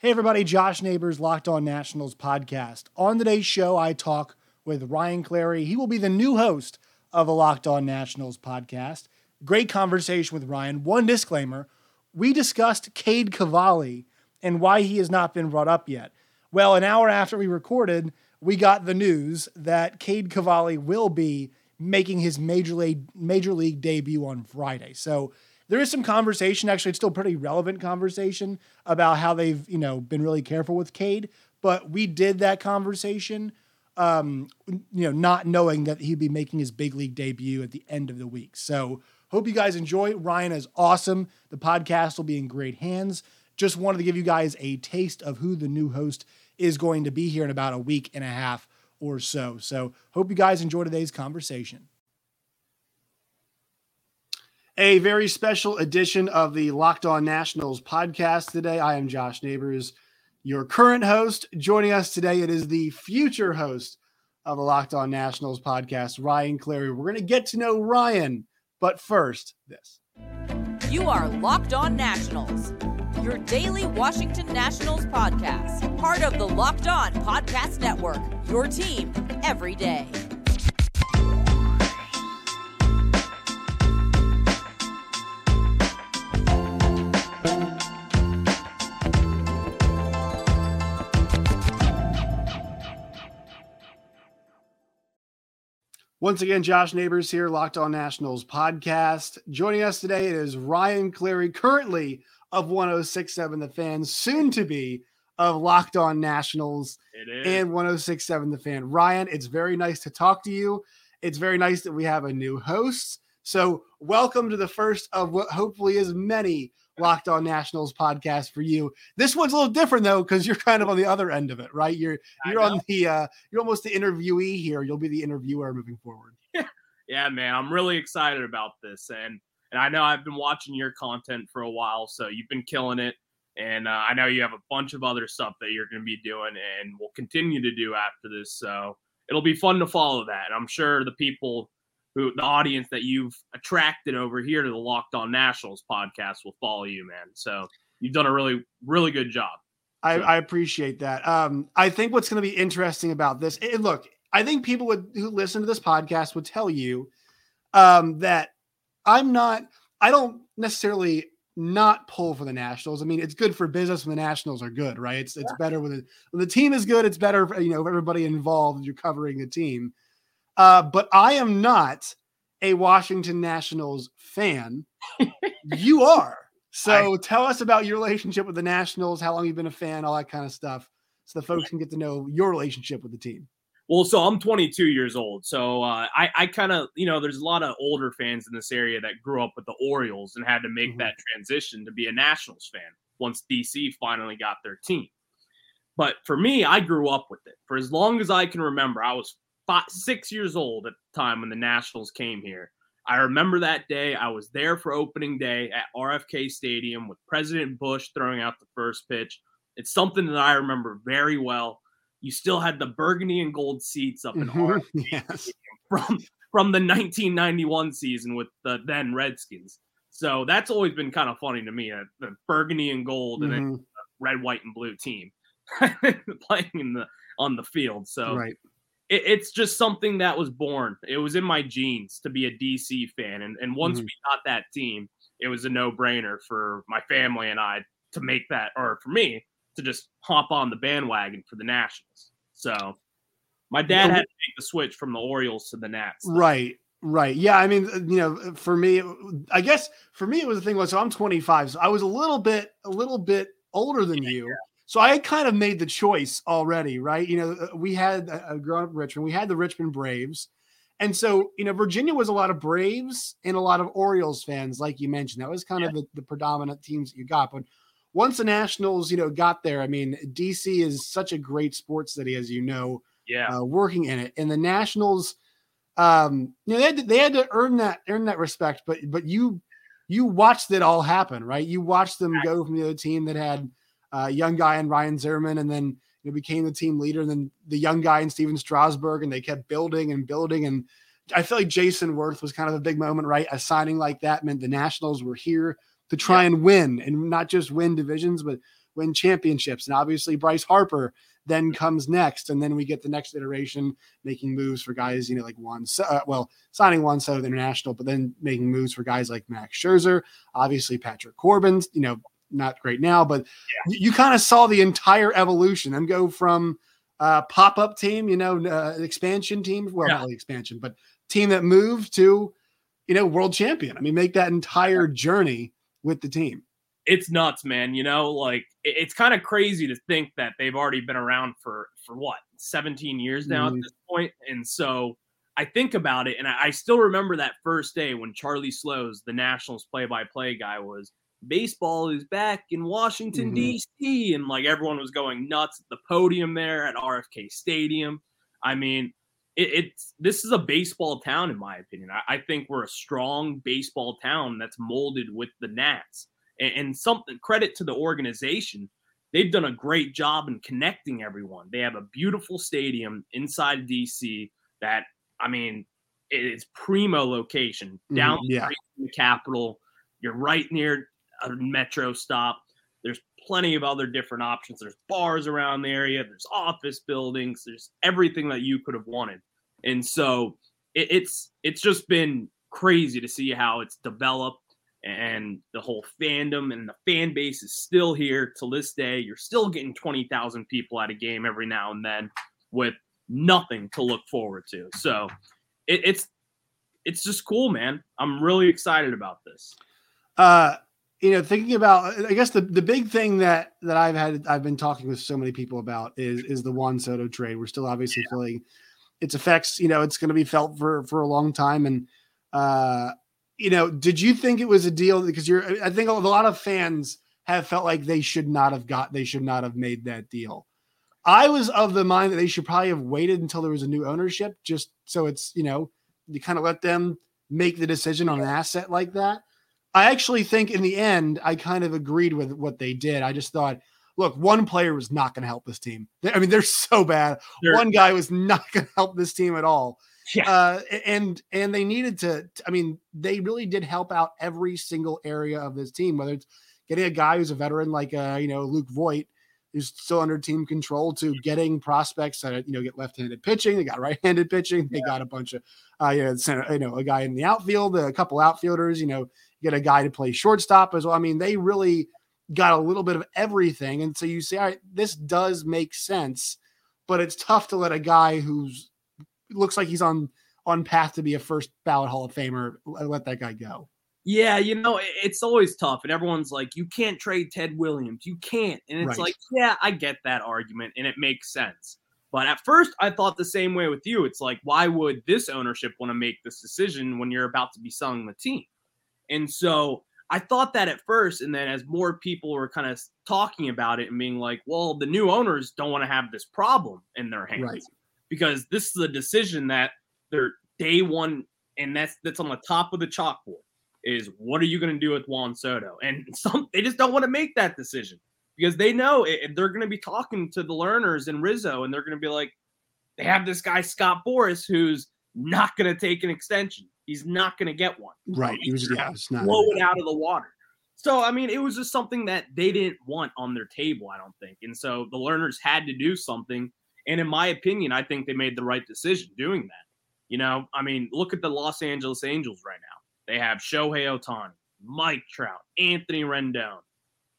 Hey, everybody, Josh Neighbors, Locked On Nationals podcast. On today's show, I talk with Ryan Clary. He will be the new host of a Locked On Nationals podcast. Great conversation with Ryan. One disclaimer we discussed Cade Cavalli and why he has not been brought up yet. Well, an hour after we recorded, we got the news that Cade Cavalli will be making his major league major league debut on Friday. So there is some conversation, actually, it's still pretty relevant conversation about how they've, you know, been really careful with Cade. But we did that conversation, um, you know, not knowing that he'd be making his big league debut at the end of the week. So hope you guys enjoy. Ryan is awesome. The podcast will be in great hands. Just wanted to give you guys a taste of who the new host is going to be here in about a week and a half or so. So hope you guys enjoy today's conversation a very special edition of the Locked On Nationals podcast today. I am Josh Neighbors, your current host. Joining us today, it is the future host of the Locked On Nationals podcast, Ryan Clary. We're going to get to know Ryan, but first, this. You are Locked On Nationals, your daily Washington Nationals podcast, part of the Locked On Podcast Network, your team every day. Once again, Josh Neighbors here, Locked On Nationals podcast. Joining us today is Ryan Clary, currently of 1067 The Fan, soon to be of Locked On Nationals and 1067 The Fan. Ryan, it's very nice to talk to you. It's very nice that we have a new host. So, welcome to the first of what hopefully is many Locked On Nationals podcast for you. This one's a little different though because you're kind of on the other end of it, right? You're you're on the uh, you're almost the interviewee here. You'll be the interviewer moving forward. yeah, man, I'm really excited about this, and and I know I've been watching your content for a while, so you've been killing it. And uh, I know you have a bunch of other stuff that you're going to be doing and will continue to do after this. So it'll be fun to follow that. I'm sure the people who the audience that you've attracted over here to the Locked On Nationals podcast will follow you, man. So you've done a really, really good job. I, I appreciate that. Um, I think what's going to be interesting about this, it, look, I think people would, who listen to this podcast would tell you um, that I'm not, I don't necessarily not pull for the Nationals. I mean, it's good for business when the Nationals are good, right? It's it's yeah. better when the, when the team is good. It's better, for, you know, everybody involved. You're covering the team. Uh, but I am not a Washington Nationals fan. you are. So I, tell us about your relationship with the Nationals, how long you've been a fan, all that kind of stuff, so the folks can get to know your relationship with the team. Well, so I'm 22 years old. So uh, I, I kind of, you know, there's a lot of older fans in this area that grew up with the Orioles and had to make mm-hmm. that transition to be a Nationals fan once DC finally got their team. But for me, I grew up with it. For as long as I can remember, I was five, six years old at the time when the Nationals came here. I remember that day. I was there for opening day at RFK Stadium with President Bush throwing out the first pitch. It's something that I remember very well. You still had the burgundy and gold seats up in RFK yes. from from the 1991 season with the then Redskins. So that's always been kind of funny to me. Uh, the burgundy and gold mm-hmm. and then mm-hmm. red, white, and blue team playing in the on the field. So right it, it's just something that was born. It was in my genes to be a DC fan, and and once mm-hmm. we got that team, it was a no brainer for my family and I to make that, or for me to just hop on the bandwagon for the Nationals. So my dad had to make the switch from the Orioles to the Nats. Right. Right. Yeah. I mean, you know, for me, I guess for me, it was the thing was, so I'm 25. So I was a little bit, a little bit older than yeah, you. So I kind of made the choice already, right? You know, uh, we had uh, growing up Richmond, we had the Richmond Braves. And so, you know, Virginia was a lot of Braves and a lot of Orioles fans, like you mentioned. That was kind yeah. of the, the, predominant teams that you got. But once the Nationals, you know, got there, I mean, DC is such a great sports city, as you know, yeah, uh, working in it. And the Nationals, um, you know, they had, to, they had to earn that earn that respect. But but you you watched it all happen, right? You watched them go from the other team that had uh, young guy and Ryan Zimmerman, and then you know, became the team leader. And then the young guy and Stephen Strasburg, and they kept building and building. And I feel like Jayson Werth was kind of a big moment, right? A signing like that meant the Nationals were here to try yeah. and win, and not just win divisions, but win championships. And obviously, Bryce Harper then comes next. And then we get the next iteration making moves for guys, you know, like Juan, uh, well, signing Juan Soto international, but then making moves for guys like Max Scherzer, obviously Patrick Corbin, you know, not great now, but yeah. you, you kind of saw the entire evolution and go from uh, pop up team, you know, uh, expansion team, well, yeah. not really expansion, but team that moved to, you know, world champion. I mean, make that entire journey with the team. It's nuts, man. You know, like it's kind of crazy to think that they've already been around for for what 17 years now mm-hmm. at this point. And so I think about it, and I, I still remember that first day when Charlie Slowes, the Nationals play-by-play guy, was baseball is back in Washington, mm-hmm. D.C. And like everyone was going nuts at the podium there at RFK Stadium. I mean, it, it's this is a baseball town, in my opinion. I, I, think we're a strong baseball town that's molded with the Nats. And, and something credit to the organization. They've done a great job in connecting everyone. They have a beautiful stadium inside DC that, I mean, it's primo location down mm-hmm, yeah. the Capitol. You're right near a metro stop. There's plenty of other different options. There's bars around the area. There's office buildings. There's everything that you could have wanted. And so it, it's it's just been crazy to see how it's developed and the whole fandom and the fan base is still here to this day. You're still getting 20,000 people at a game every now and then with nothing to look forward to. So it, it's it's just cool, man. I'm really excited about this. Uh you know, thinking about, I guess the, the big thing that that I've had, I've been talking with so many people about is is the Juan Soto trade. We're still obviously yeah. feeling its effects. You know, it's going to be felt for for a long time. And uh, you know, did you think it was a deal? Because you're, I think a lot of fans have felt like they should not have got, they should not have made that deal. I was of the mind that they should probably have waited until there was a new ownership, just so it's you know, you kind of let them make the decision on an asset like that. I actually think in the end, I kind of agreed with what they did. I just thought, look, one player was not going to help this team. I mean, they're so bad. They're, one guy was not going to help this team at all. Yeah. Uh, and and they needed to. I mean, they really did help out every single area of this team. Whether it's getting a guy who's a veteran like uh, you know Luke Voit, who's still under team control, to getting prospects that you know get left-handed pitching. They got right-handed pitching. They yeah. got a bunch of uh, you know, center, you know, a guy in the outfield, a couple outfielders. You know, get a guy to play shortstop as well. I mean, they really got a little bit of everything. And so you say, all right, this does make sense, but it's tough to let a guy who's looks like he's on on path to be a first ballot Hall of Famer let that guy go. Yeah, you know, it's always tough. And everyone's like, you can't trade Ted Williams. You can't. And it's right. like, yeah, I get that argument and it makes sense. But at first, I thought the same way with you. It's like, why would this ownership want to make this decision when you're about to be selling the team? And so I thought that at first, and then as more people were kind of talking about it and being like, well, the new owners don't want to have this problem in their hands right. because this is a decision that they're day one, and that's that's on the top of the chalkboard. Is what are you going to do with Juan Soto? And some they just don't want to make that decision because they know it, they're going to be talking to the Lerners and Rizzo, and they're going to be like, they have this guy Scott Boras who's not going to take an extension. He's not going to get one. Right. He was, yeah, it's not blow it out of the water. So, I mean, it was just something that they didn't want on their table, I don't think. And so the Lerners had to do something. And in my opinion, I think they made the right decision doing that. You know, I mean, look at the Los Angeles Angels right now. They have Shohei Ohtani, Mike Trout, Anthony Rendon.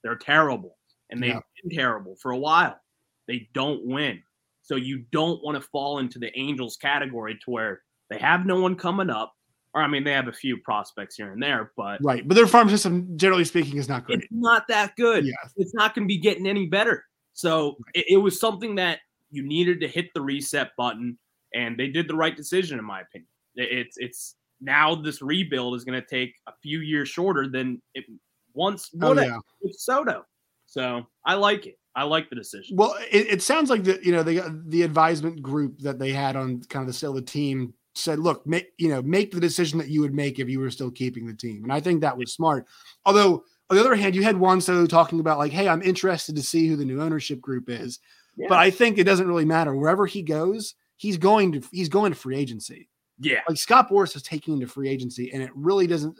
They're terrible. And they've yeah. been terrible for a while. They don't win. So you don't want to fall into the Angels category to where they have no one coming up or I mean, they have a few prospects here and there, but right. But their farm system, generally speaking, is not good. It's not that good. Yeah, it's not going to be getting any better. So right. it, it, was something that you needed to hit the reset button, and they did the right decision, in my opinion. It, it's it's now this rebuild is going to take a few years shorter than it once would oh, yeah. with Soto. So I like it. I like the decision. Well, it, it sounds like the you know the the advisement group that they had on kind of the sale of the team said, look, make you know, make the decision that you would make if you were still keeping the team. And I think that was smart. Although on the other hand, you had Juan Soto talking about like, hey, I'm interested to see who the new ownership group is. Yeah. But I think it doesn't really matter. Wherever he goes, he's going to he's going to free agency. Yeah. Like Scott Boras is taking into free agency, and it really doesn't.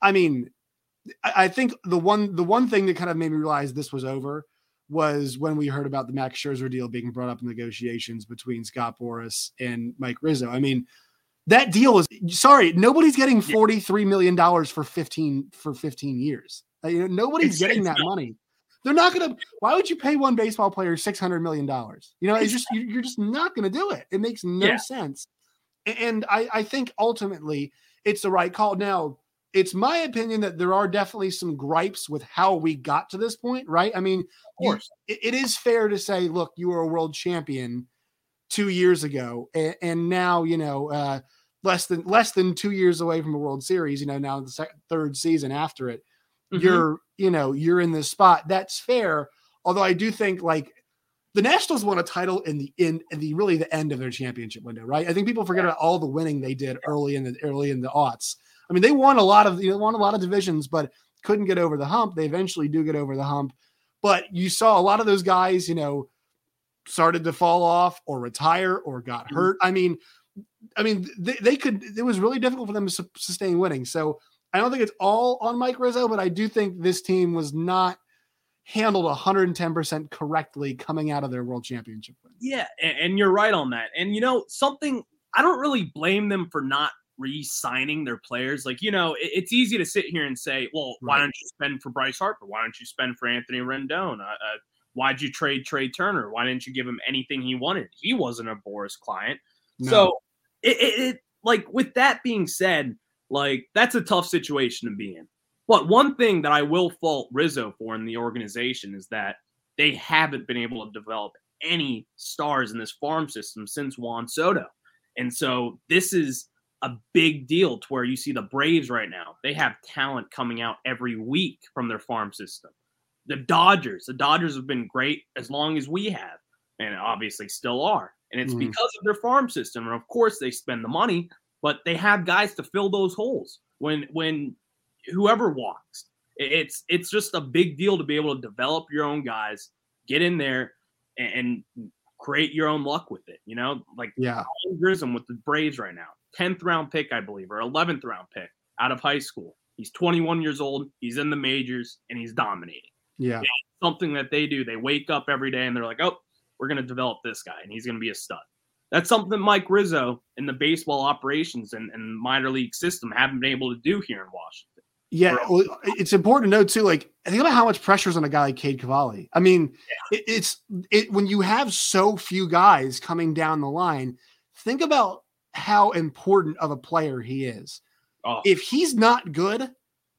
I mean, I, think the one the one thing that kind of made me realize this was over was when we heard about the Max Scherzer deal being brought up in negotiations between Scott Boras and Mike Rizzo. I mean, that deal is sorry, nobody's getting forty three million dollars for fifteen for fifteen years. You know, nobody's it's, getting it's that not. money. They're not going to. Why would you pay one baseball player six hundred million dollars? You know, it's just you're just not going to do it. It makes no yeah. sense. And I, I think ultimately it's the right call. Now, it's my opinion that there are definitely some gripes with how we got to this point, right? I mean, you, it, it is fair to say, look, you were a world champion two years ago, and, and now you know uh, less than less than two years away from a World Series. You know, now the third season after it, mm-hmm. you're you know you're in this spot. That's fair. Although I do think like the Nationals won a title in the in, in, the really the end of their championship window, right? I think people forget about all the winning they did early in the early in the aughts. I mean, they won a lot of you know, won a lot of divisions, but couldn't get over the hump. They eventually do get over the hump, but you saw a lot of those guys, you know, started to fall off or retire or got mm-hmm. hurt. I mean, I mean, they, they could. It was really difficult for them to sustain winning. So I don't think it's all on Mike Rizzo, but I do think this team was not handled 110% correctly coming out of their world championship win. Yeah, and you're right on that. And you know, something I don't really blame them for not re-signing their players. Like, you know, it's easy to sit here and say, well, right. why don't you spend for Bryce Harper? Why don't you spend for Anthony Rendon? Uh, uh, why'd you trade Trea Turner? Why didn't you give him anything he wanted? He wasn't a Boras client. No. So it, it, it like with that being said, like that's a tough situation to be in. But one thing that I will fault Rizzo for in the organization is that they haven't been able to develop any stars in this farm system since Juan Soto. And so this is a big deal to where you see the Braves right now. They have talent coming out every week from their farm system. The Dodgers, the Dodgers have been great as long as we have, and obviously still are. And it's mm because of their farm system. And of course, they spend the money, but they have guys to fill those holes when when whoever walks. It's it's just a big deal to be able to develop your own guys, get in there, and, and create your own luck with it. You know, like yeah, Grissom with the Braves right now, tenth round pick, I believe, or eleventh round pick out of high school. He's 21 years old. He's in the majors and he's dominating. Yeah, something that they do. They wake up every day and they're like, oh, we're going to develop this guy and he's going to be a stud. That's something Mike Rizzo in the baseball operations and, and minor league system haven't been able to do here in Washington. Yeah, well, it's important to note too. Like, think about how much pressure is on a guy like Cade Cavalli. I mean, yeah. it, it's it when you have so few guys coming down the line. Think about how important of a player he is. Oh. If he's not good,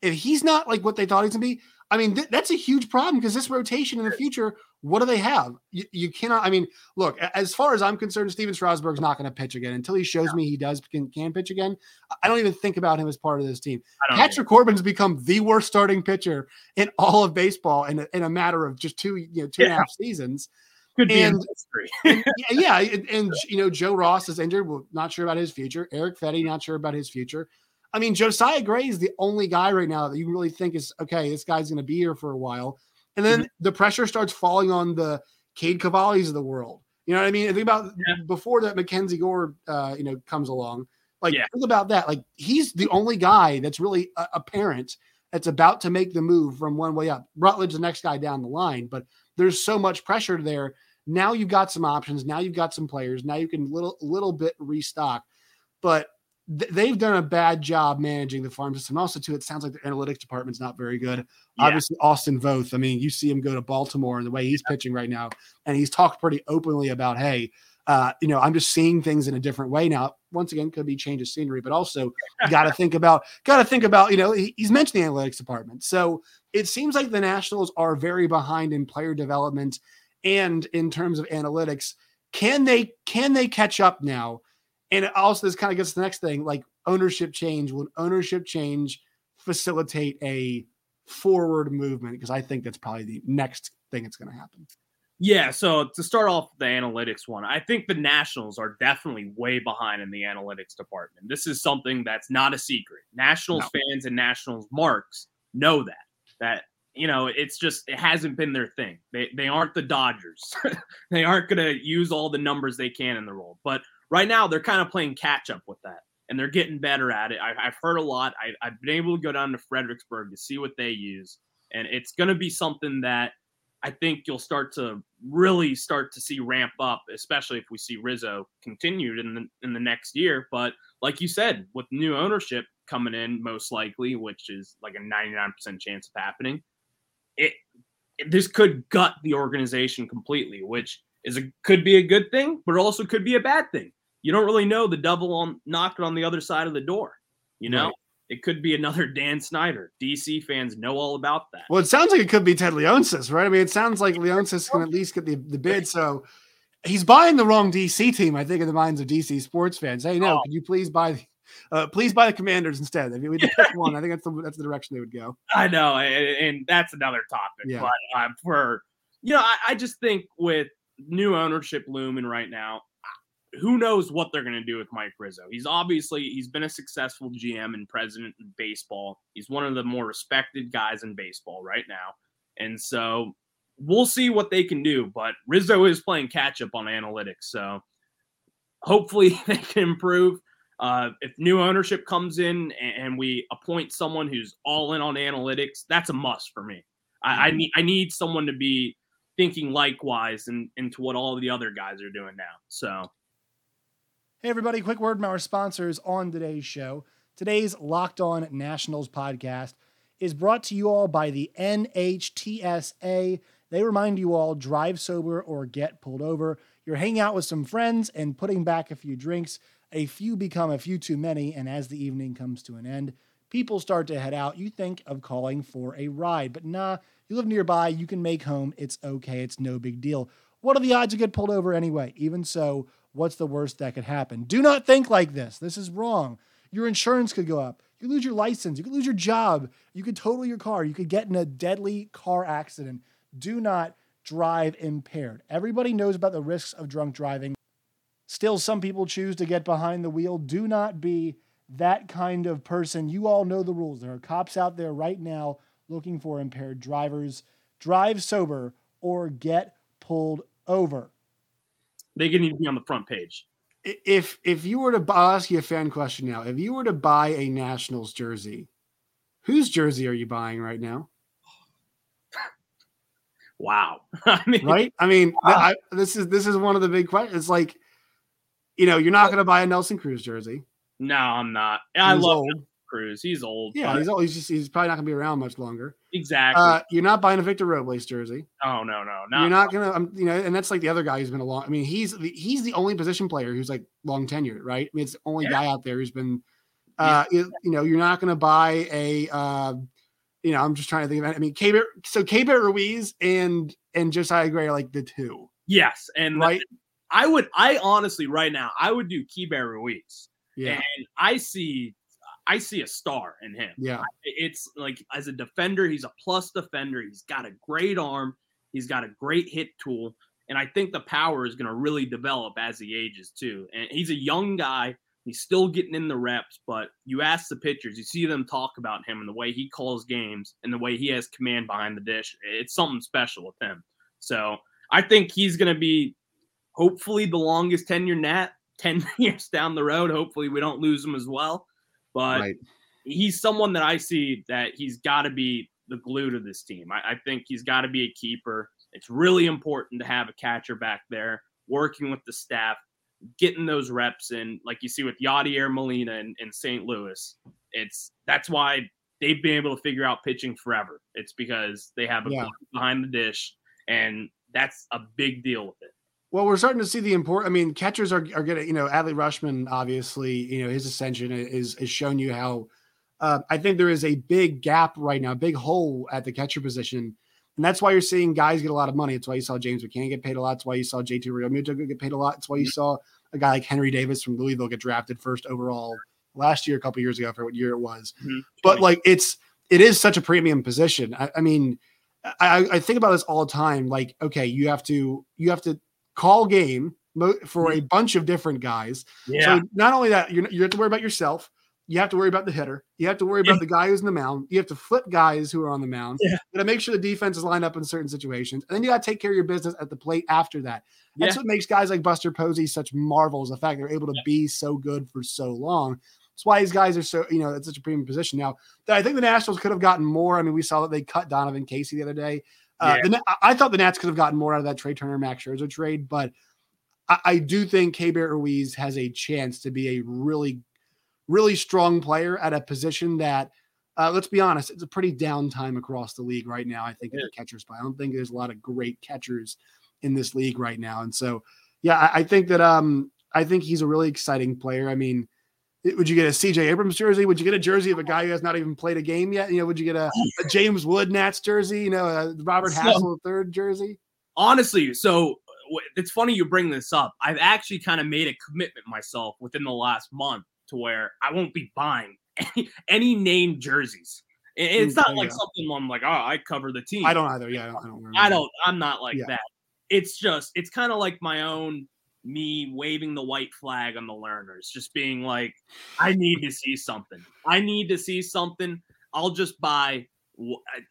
if he's not like what they thought he's gonna be, I mean, th- that's a huge problem because this rotation in the future what do they have? You, you, cannot. I mean, look. As far as I'm concerned, Stephen Strasburg's not going to pitch again until he shows me he does can, can, pitch again. I don't even think about him as part of this team. Patrick Corbin's become the worst starting pitcher in all of baseball in a, in a matter of just two, you know, two yeah. and a half seasons. Could be and, and, yeah, and, and, you know, Joe Ross is injured. We're not sure about his future. Eric Fedde, not sure about his future. I mean, Josiah Gray is the only guy right now that you really think is okay. This guy's going to be here for a while. And then mm-hmm. the pressure starts falling on the Cade Cavallis of the world. You know what I mean? Think about yeah. before that Mackenzie Gore, uh, you know, comes along. Like yeah. think about that. Like he's the only guy that's really a, a parent that's about to make the move from one way up. Rutledge, the next guy down the line, but there's so much pressure there. Now you've got some options. Now you've got some players. Now you can little little bit restock. But they've done a bad job managing the farm system. Also, too, it sounds like the analytics department's not very good. Yeah. Obviously, Austin Voth. I mean, you see him go to Baltimore and the way he's pitching right now, and he's talked pretty openly about, hey, uh, you know, I'm just seeing things in a different way now. Once again, could be change of scenery, but also got to think about, got to think about, you know, he, he's mentioned the analytics department. So it seems like the Nationals are very behind in player development and in terms of analytics. Can they can they catch up now? And also, this kind of gets to the next thing like ownership change. Will ownership change facilitate a forward movement? Because I think that's probably the next thing that's going to happen. Yeah. So to start off the analytics one, I think the Nationals are definitely way behind in the analytics department. This is something that's not a secret. Nationals no. fans and Nationals marks know that. That you know, it's just it hasn't been their thing. They they aren't the Dodgers. they aren't going to use all the numbers they can in the role. But right now they're kind of playing catch up with that and they're getting better at it. I, have heard a lot. I, I've been able to go down to Fredericksburg to see what they use, and it's going to be something that I think you'll start to really start to see ramp up, especially if we see Rizzo continued in the in the next year. But like you said, with new ownership coming in, most likely, which is like a 99% chance of happening, it this could gut the organization completely, which is a could be a good thing, but also could be a bad thing. You don't really know the double on knocking on the other side of the door. You know, right it could be another Dan Snyder. DC fans know all about that. Well, it sounds like it could be Ted Leonsis, right? I mean, it sounds like Leonsis can at least get the, the bid. So he's buying the wrong DC team, I think, in the minds of DC sports fans. Hey, no, oh. could you please buy uh, please buy the Commanders instead. I mean, we pick one, I think that's the that's the direction they would go. I know, and, and that's another topic. Yeah. But uh, for you know, I, I just think with new ownership looming right now, who knows what they're going to do with Mike Rizzo. He's obviously he's been a successful GM and president in baseball. He's one of the more respected guys in baseball right now. And so we'll see what they can do, but Rizzo is playing catch up on analytics. So hopefully they can improve. Uh, if new ownership comes in and we appoint someone who's all in on analytics, that's a must for me. I, I mm-hmm. need I need someone to be thinking likewise and into what all the other guys are doing now. So Hey, everybody, quick word from our sponsors on today's show. Today's Locked On Nationals podcast is brought to you all by the NHTSA. They remind you all drive sober or get pulled over. You're hanging out with some friends and putting back a few drinks. A few become a few too many, and as the evening comes to an end, people start to head out. You think of calling for a ride, but nah, you live nearby, you can make home. It's okay, it's no big deal. What are the odds you get pulled over anyway? Even so, what's the worst that could happen? Do not think like this. This is wrong. Your insurance could go up. You lose your license. You could lose your job. You could total your car. You could get in a deadly car accident. Do not drive impaired. Everybody knows about the risks of drunk driving. Still, some people choose to get behind the wheel. Do not be that kind of person. You all know the rules. There are cops out there right now looking for impaired drivers. Drive sober or get pulled over. They can even be on the front page. If if you were to I'll ask you a fan question now. If you were to buy a Nationals jersey, whose jersey are you buying right now? Wow. I mean, right? I mean, wow. I, this is this is one of the big questions. It's like, you know, you're not going to buy a Nelson Cruz jersey. No, I'm not. I love old. Cruz. He's old. Yeah, he's old. He's just he's probably not gonna be around much longer. Exactly. Uh, you're not buying a Victor Robles jersey. Oh no, no, no. You're not gonna. Um, you know, and that's like the other guy who's been a long. I mean, he's the, he's the only position player who's like long tenured, right? I mean, it's the only yeah. guy out there who's been. Uh, yeah. you, you know, you're not gonna buy a. Uh, you know, I'm just trying to think of it. I mean, Keibert, so Keibert Ruiz and and Josiah Gray are like the two. Yes, and right. The, I would, I honestly, right now, I would do Keibert Ruiz. Yeah. And I see I see a star in him. Yeah. It's like as a defender, he's a plus defender. He's got a great arm. He's got a great hit tool. And I think the power is going to really develop as he ages too. And he's a young guy. He's still getting in the reps, but you ask the pitchers, you see them talk about him and the way he calls games and the way he has command behind the dish. It's something special with him. So I think he's going to be hopefully the longest tenure Nat 10 years down the road. Hopefully we don't lose him as well but right. he's someone that I see that he's got to be the glue to this team. I, I think he's got to be a keeper. It's really important to have a catcher back there working with the staff, getting those reps in, like you see with Yadier Molina in, in St. Louis. It's that's why they've been able to figure out pitching forever. It's because they have a yeah. behind the dish, and that's a big deal with it. Well, we're starting to see the import. I mean, catchers are, are getting, you know, Adley Rutschman, obviously, you know, his ascension is is shown you how uh, I think there is a big gap right now, a big hole at the catcher position. And that's why you're seeing guys get a lot of money. It's why you saw James McCann get paid a lot. It's why you saw JT Realmuto get paid a lot. It's why you mm-hmm. saw a guy like Henry Davis from Louisville get drafted first overall last year, a couple years ago, for what year it was. Mm-hmm. But like it's it is such a premium position. I, I mean, I, I think about this all the time. Like, okay, you have to you have to call game for a mm-hmm. bunch of different guys. Yeah. So not only that, you you have to worry about yourself. You have to worry about the hitter. You have to worry about yeah. the guy who's in the mound. You have to flip guys who are on the mound. Yeah. You got to make sure the defense is lined up in certain situations, and then you got to take care of your business at the plate after that. That's yeah. what makes guys like Buster Posey such marvels. The fact they're able to be so good for so long. That's why these guys are so you know it's such a premium position. Now, I think the Nationals could have gotten more. I mean, we saw that they cut Donovan Casey the other day. Uh, yeah. the, I thought the Nats could have gotten more out of that Trea Turner Max Scherzer trade, but I, I do think Keibert Ruiz has a chance to be a really, really strong player at a position that, uh, let's be honest, it's a pretty down time across the league right now. I think yeah. the catcher spot, I don't think there's a lot of great catchers in this league right now, and so yeah, I, I think that um, I think he's a really exciting player. I mean would you get a CJ Abrams jersey? Would you get a jersey of a guy who has not even played a game yet? You know, would you get a, a James Wood Nats jersey? You know, a Robert so, Hassell third jersey? Honestly, so it's funny you bring this up. I've actually kind of made a commitment myself within the last month to where I won't be buying any, any named jerseys. It's mm, not oh, like something I'm like, oh, I cover the team. I don't either. Yeah, I don't. I don't, I don't I'm not like yeah. that. It's just, it's kind of like my own me waving the white flag on the Lerners, just being like, I need to see something. I need to see something. I'll just buy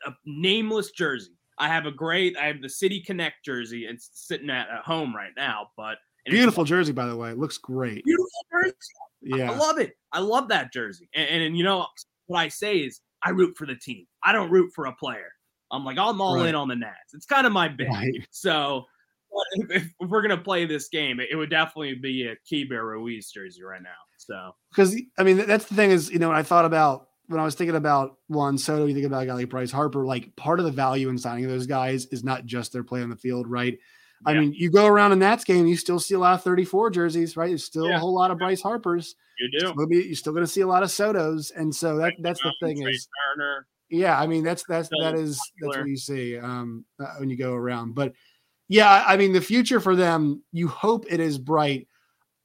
a, nameless jersey. I have a great, I have the City Connect jersey. It's sitting at, at home right now, but beautiful jersey, by the way. It looks great. Beautiful jersey. Yeah. I love it. I love that jersey. And, and, and, you know, what I say is I root for the team. I don't root for a player. I'm like, I'm all right. in on the Nats. It's kind of my bit. Right. So if, if, we're gonna play this game, it, would definitely be a Keibert Ruiz jersey right now. So because I mean that's the thing is you know when I thought about when I was thinking about Juan Soto, you think about a guy like Bryce Harper. Like part of the value in signing those guys is not just their play on the field, right? Yeah. I mean, you go around in that game, you still see a lot of 34 jerseys, right? There's still yeah. a whole lot of Bryce Harpers. You do. Be, you're still going to see a lot of Sotos, and so that that's the thing is. Turner. Yeah, I mean that's that's that is that's what you see um, uh, when you go around, but yeah, I mean, the future for them, you hope it is bright.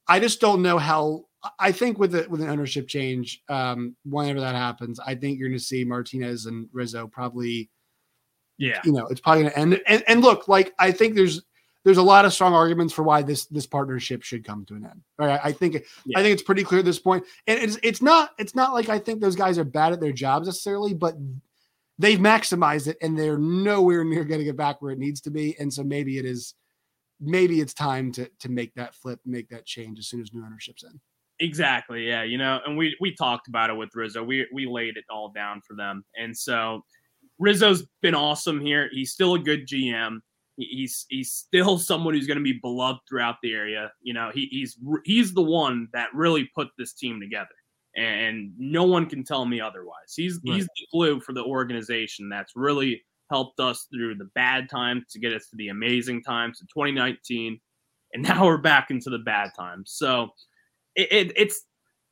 I just don't know how. I think with the, with an ownership change, um, whenever that happens, I think you're going to see Martinez and Rizzo probably. Yeah, you know, it's probably going to end. And, and look, like I think there's there's a lot of strong arguments for why this this partnership should come to an end. Right? I think yeah. I think it's pretty clear at this point. And it's it's not it's not like I think those guys are bad at their jobs necessarily, but they've maximized it and they're nowhere near getting it back where it needs to be. And so maybe it is, maybe it's time to to make that flip, make that change as soon as new ownership's in. Exactly. Yeah. You know, and we we talked about it with Rizzo. We we laid it all down for them, and so Rizzo's been awesome here. He's still a good GM. He's he's still someone who's going to be beloved throughout the area. You know, he, he's he's the one that really put this team together and no one can tell me otherwise. He's right. he's the glue for the organization that's really helped us through the bad times to get us to the amazing times in 2019, and now we're back into the bad times. So it, it, it's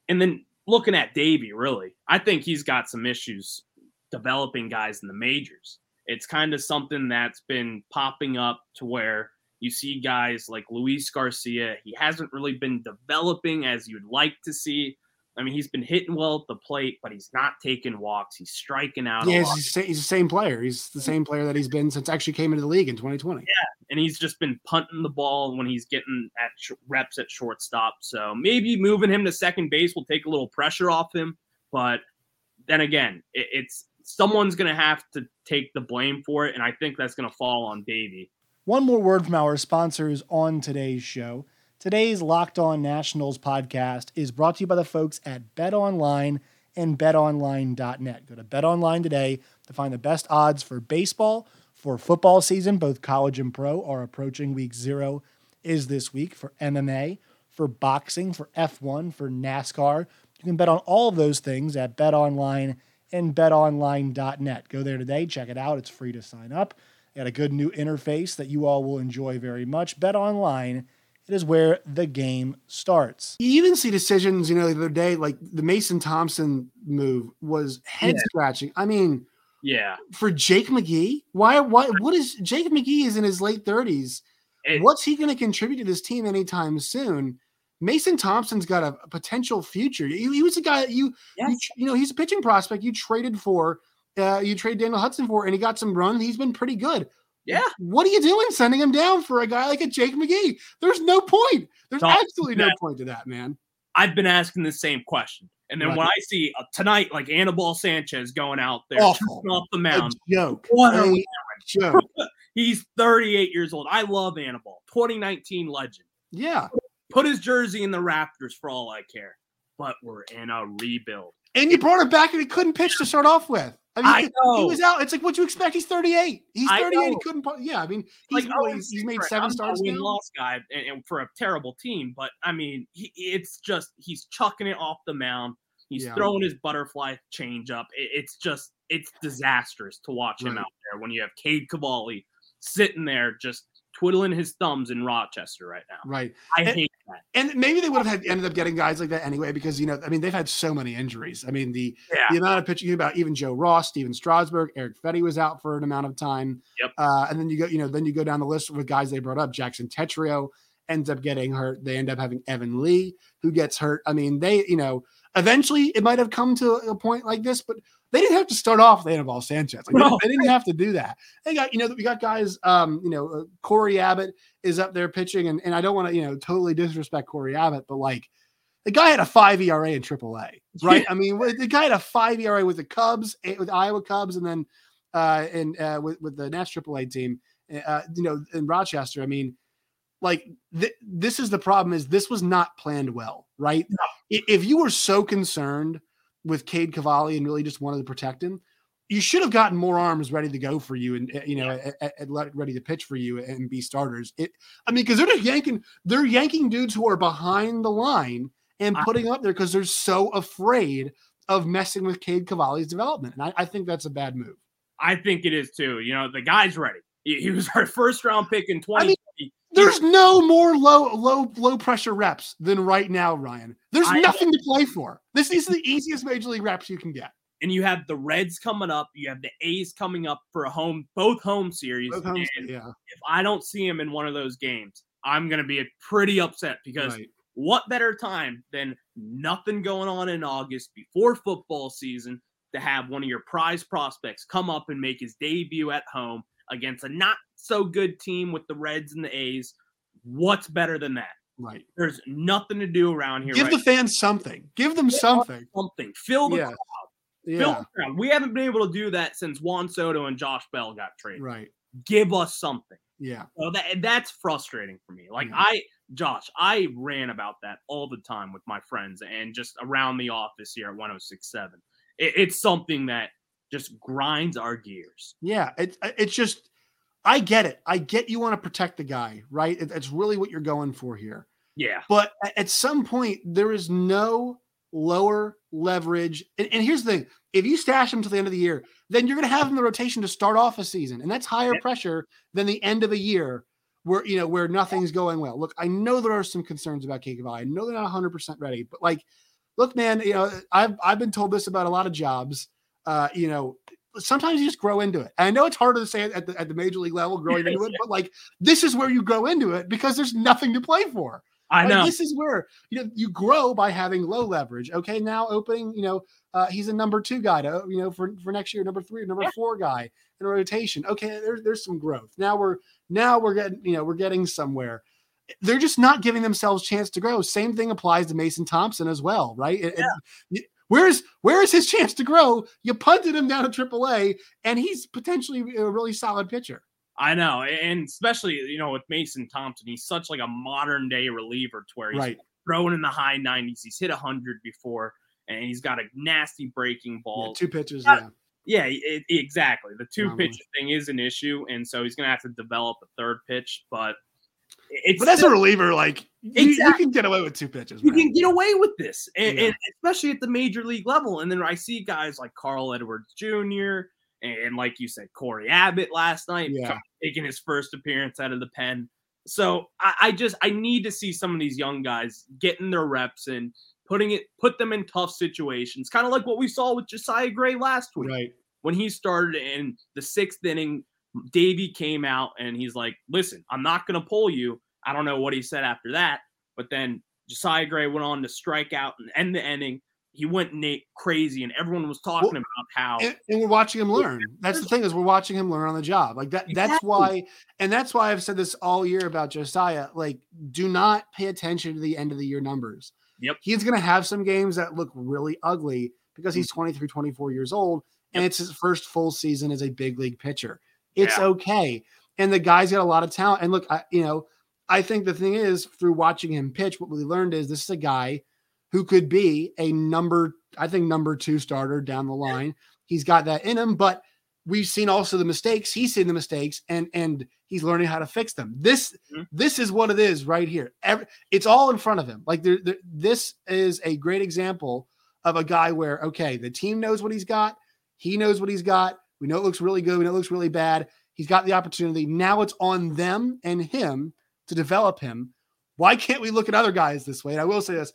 and then looking at Davey, really, I think he's got some issues developing guys in the majors. It's kind of something that's been popping up to where you see guys like Luis Garcia. He hasn't really been developing as you'd like to see. I mean, he's been hitting well at the plate, but he's not taking walks. He's striking out. Yeah, he's, he's, the same player. He's the mm-hmm. same player that he's been since actually came into the league in 2020. Yeah, and he's just been punting the ball when he's getting at sh- reps at shortstop. So maybe moving him to second base will take a little pressure off him. But then again, it, it's someone's going to have to take the blame for it, and I think that's going to fall on Davey. One more word from our sponsors on today's show. Today's Locked On Nationals podcast is brought to you by the folks at Bet Online and betonline.net. Go to Bet Online today to find the best odds for baseball, for football season, both college and pro are approaching week zero is this week for MMA, for boxing, for F1, for NASCAR. You can bet on all of those things at Bet Online and betonline.net. Go there today, check it out. It's free to sign up. They got a good new interface that you all will enjoy very much. Bet Online it is where the game starts. You even see decisions, you know, the other day, like the Mason Thompson move was head scratching. Yeah. I mean, yeah, for Jake McGee, why, why, what is Jake McGee is in his late 30s. It, What's he going to contribute to this team anytime soon? Mason Thompson's got a, a potential future. He, he, was a guy that you, yes. you, you know, he's a pitching prospect you traded for. Uh, you trade Daniel Hudson for, and he got some run. He's been pretty good. Yeah. What are you doing sending him down for a guy like a Jake McGee? There's no point. There's absolutely no point to that, man. I've been asking the same question. And then right. when I see uh, tonight, like Anibal Sanchez going out there Awful. off the mound, a joke. What a joke. He's 38 years old. I love Anibal, 2019 legend. Yeah. Put his jersey in the Raptors for all I care. But we're in a rebuild. And you brought him back and he couldn't pitch to start off with. I mean, I he- know. he was out. It's like what you expect. He's 38. He's 38. He couldn't. Yeah, I mean, like oh, he's, I what, always he's made seven I'm starts not a win guy and, and for a terrible team, but I mean, he, it's just he's chucking it off the mound. He's Yeah. throwing his butterfly change up. It, it's just it's disastrous to watch him out there when you have Cade Cavalli sitting there just twiddling his thumbs in Rochester right now. Right. I And- hate that. And maybe they would have had ended up getting guys like that anyway, because you know, I mean, they've had so many injuries. I mean, the Yeah. the amount of pitching about even Joe Ross, Stephen Strasburg, Eric Fedde was out for an amount of time. Yep. Uh, and then you go, you know, then you go down the list with guys they brought up. Jackson Tetreault ends up getting hurt. They end up having Evan Lee who gets hurt. I mean, they, you know, eventually it might have come to a point like this, but they didn't have to start off with Anibal Sanchez. Like, they- No. they, didn't have to do that. They got, you know, we got guys, um, you know, uh, Cory Abbott is up there pitching, and, and I don't want to, you know, totally disrespect Cory Abbott, but like the guy had a five ERA in AAA, right? I mean, the guy had a five ERA with the Cubs, eh, with Iowa Cubs, and then uh, and uh, with with the Nats AAA team, uh, you know, in Rochester. I mean, like th- this is the problem: is this was not planned well, right? I- If you were so concerned with Cade Cavalli and really just wanted to protect him, you should have gotten more arms ready to go for you and uh, you know and, and let- ready to pitch for you and be starters. It, I mean, because they're just yanking, they're yanking dudes who are behind the line and I- putting up there because they're so afraid of messing with Cade Cavalli's development, and I, I think that's a bad move. I think it is too. You know, the guy's ready. He, was our first round pick in 2020. There's no more low, low, low pressure reps than right now, Ryan. There's I- nothing to play for. This these are the easiest major league reps you can get. and you have the Reds coming up. You have the A's coming up for a home, both home series. Both and yeah, if I don't see him in one of those games, I'm going to be pretty upset because right. what better time than nothing going on in August before football season to have one of your prize prospects come up and make his debut at home against a not so good team with the Reds and the A's? What's better than that? right. There's nothing to do around here. Give right the fans something. Give them Yeah. something. something. Fill the Yeah. crowd. Fill the crowd. We haven't been able to do that since Juan Soto and Josh Bell got traded. right. Give us something. Yeah, So that that's frustrating for me. Like Yeah. I, Josh, I ran about that all the time with my friends and just around the office here at 1067. It, it's something that just grinds our gears. yeah. It, it's just, I get it. I get you want to protect the guy, right? It, it's really what you're going for here. Yeah. But at some point, there is no lower leverage. And, and here's the thing if you stash him till the end of the year, then you're going to have him in the rotation to start off a season. And that's higher Yeah. pressure than the end of a year where, you know, where nothing's going well. Look, I know there are some concerns about Cade I know they're not 100% ready, but like, look, man, you know, I've, I've been told this about a lot of jobs. Uh, you know, sometimes you just grow into it. And I know it's harder to say at the, at the major league level, growing into it, but like, this is where you grow into it because there's nothing to play for. I Like, know. this is where you know you grow by having low leverage. Okay, now opening, you know, uh, he's a number two guy to you know for for next year, number three, number Yeah. four guy in a rotation. Okay, there's there's some growth. Now we're now we're getting you know we're getting somewhere. They're just not giving themselves chance to grow. Same thing applies to Mason Thompson as well, right? It- it- where's where's his chance to grow? You punted him down to AAA, and he's potentially a really solid pitcher. I know. And especially, you know, with Mason Thompson, he's such like a modern day reliever to where he's Right. throwing in the high 90s. He's hit 100 before and he's got a nasty breaking Yeah, ball. two pitches. Yeah. Yeah. Yeah, it, exactly. The two pitch thing is an issue, and so he's gonna have to develop a third pitch. But it's But as a reliever, like you, you can get away with two pitches. you can get away with this, and, Yeah. and especially at the major league level. And then I see guys like Carl Edwards Jr. and, like you said, Cory Abbott last night Yeah. taking his first appearance out of the pen. So I, I just I need to see some of these young guys getting their reps and putting it put them in tough situations, kind of like what we saw with Josiah Gray last week Right. when he started in the sixth inning, Davey came out and he's like, "Listen, I'm not going to pull you." I don't know what he said after that, but then Josiah Gray went on to strike out and end the inning. He went Nate crazy, and everyone was talking about how and, and we're watching him learn. That's the thing is we're watching him learn on the job. Like that. That's why, and that's why I've said this all year about Josiah. Like, do not pay attention to the end of the year numbers. Yep. He's going to have some games that look really ugly because he's mm-hmm. 23, 24 years old, and it's his first full season as a big league pitcher. It's Yeah. okay, and the guy's got a lot of talent. And look, I, you know, I think the thing is through watching him pitch, what we learned is this is a guy who could be a number, I think number two starter down the line. he's got that in him, but we've seen also the mistakes. He's seen the mistakes and and he's learning how to fix them. This mm-hmm. this is what it is right here. Every, it's all in front of him. Like there, there, this is a great example of a guy where okay, the team knows what he's got. He knows what he's got. We know it looks really good. We know it looks really bad. He's got the opportunity. Now it's on them and him to develop him. Why can't we look at other guys this way? And I will say this: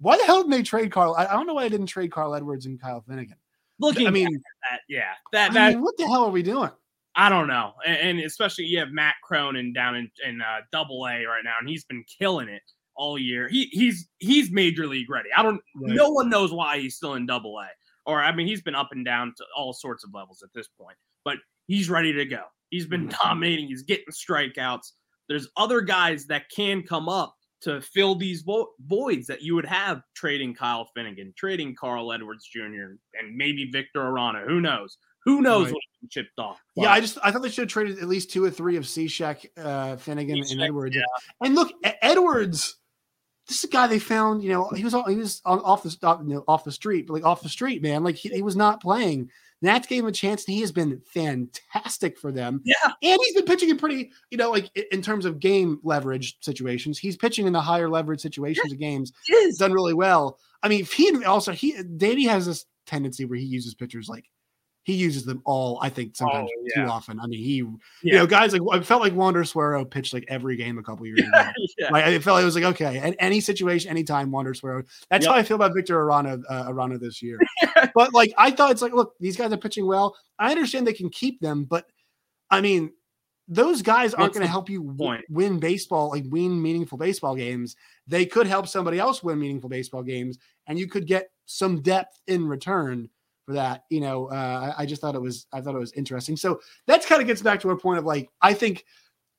Why the hell didn't they trade Carl? I, I don't know why I didn't trade Carl Edwards and Kyle Finnegan. Looking, I mean, that, yeah, that, that I mean, what the hell are we doing? I don't know, and, and especially you have Matt Cronin down in, in uh, Double A right now, and he's been killing it all year. He he's he's major league ready. I don't. Right. No one knows why he's still in Double A, or I mean, he's been up and down to all sorts of levels at this point, but he's ready to go. He's been mm-hmm. dominating. He's getting strikeouts. There's other guys that can come up to fill these vo- voids that you would have trading Kyle Finnegan, trading Carl Edwards Jr., and maybe Victor Arano. Who knows? Who knows right. what chipped off? Yeah, I just I thought they should have traded at least two or three of Cishek, uh, Finnegan, Cishek, and Edwards. Yeah. And look, Edwards, this is a guy they found. You know, he was he was off the you know, off the street, but like off the street, man. Like he, he was not playing. Nats gave him a chance, and he has been fantastic for them. Yeah, and he's been pitching in pretty, you know, like in terms of game leverage situations. He's pitching in the higher leverage situations yeah, of games. He's done really well. I mean, he also he Davey has this tendency where he uses pitchers like he uses them all. I think sometimes oh, yeah. too often. I mean, he, yeah. you know, guys like I felt like Wander Suero pitched like every game a couple years ago. yeah. Like I felt like it was like okay, and any situation, anytime Wander Suero. That's yep. how I feel about Victor Arana uh, Arano this year. but like I thought, it's like look, these guys are pitching well. I understand they can keep them, but I mean, those guys aren't going to help you w- win baseball, like win meaningful baseball games. They could help somebody else win meaningful baseball games, and you could get some depth in return for that. You know, uh, I, I just thought it was I thought it was interesting. So that's kind of gets back to a point of like I think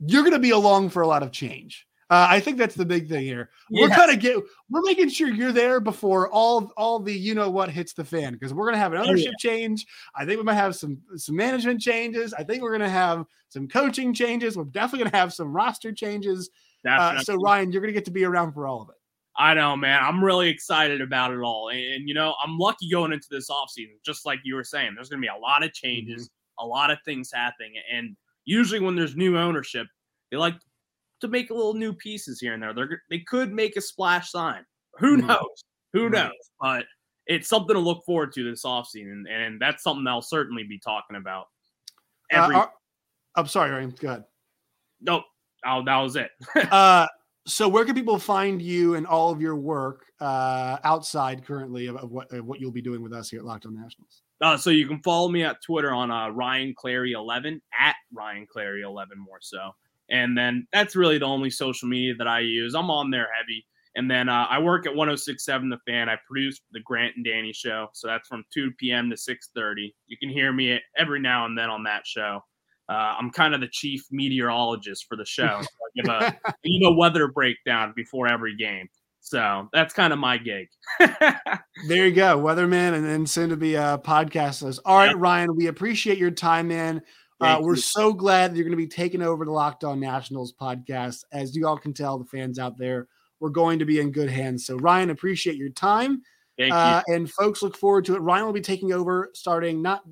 you're going to be along for a lot of change. Uh, I think that's the big thing here. Yeah. We're kind of get we're making sure you're there before all all the you know what hits the fan because we're gonna have an ownership oh, yeah. change. I think we might have some some management changes. I think we're gonna have some coaching changes. We're definitely gonna have some roster changes. Uh, so Ryan, you're gonna get to be around for all of it. I know, man. I'm really excited about it all. And, and, you know, I'm lucky going into this offseason, just like you were saying. There's going to be a lot of changes, mm-hmm. a lot of things happening. And usually when there's new ownership, they like to make a little new pieces here and there. They're, they could make a splash sign. Who mm-hmm. knows? Who knows? But it's something to look forward to this offseason. And that's something I'll certainly be talking about. Uh, Every- uh, I'm sorry, Ryan. Go ahead. Nope. Oh, that was it. uh, so where can people find you and all of your work uh, outside currently of, of what of what you'll be doing with us here at Locked On Nationals? Uh, so you can follow me at Twitter on uh, Ryan Clary 11 at Ryan Clary 11 more so, and then that's really the only social media that I use. I'm on there heavy, and then uh, I work at 106.7 The Fan. I produce the Grant and Danny show, so that's from 2 p.m. to 6:30. You can hear me every now and then on that show. Uh, I'm kind of the chief meteorologist for the show. So I give a give a weather breakdown before every game. So that's kind of my gig. there you go, weatherman, and then soon to be a podcast host. All right, yep. Ryan, we appreciate your time, man. Uh, we're so glad that you're going to be taking over the Locked On Nationals podcast. As you all can tell, the fans out there, we're going to be in good hands. So, Ryan, appreciate your time. Thank uh, you. And folks, look forward to it. Ryan will be taking over starting not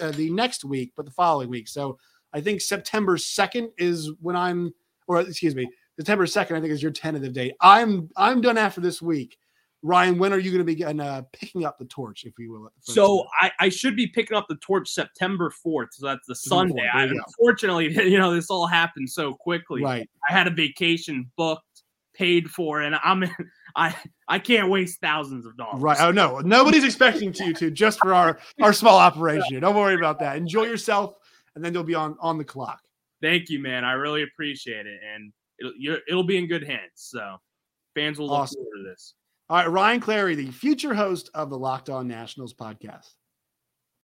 uh, the next week, but the following week. So I think September 2nd is when I'm, or excuse me, September 2nd, I think is your tentative date. I'm I'm done after this week. Ryan, when are you going to be getting, uh, picking up the torch, if you will? So I, I, should be picking up the torch September 4th. So that's the Sunday. I, unfortunately, you know, this all happened so quickly. Right. I had a vacation booked, paid for, and I'm I I can't waste thousands of dollars. Right. Oh no, nobody's expecting you to just for our our small operation. Don't worry about that. Enjoy yourself and then you'll be on on the clock. Thank you, man. I really appreciate it, and it'll it'll be in good hands. So fans will look awesome. forward to this. All right, Ryan Clary, the future host of the Locked On Nationals podcast.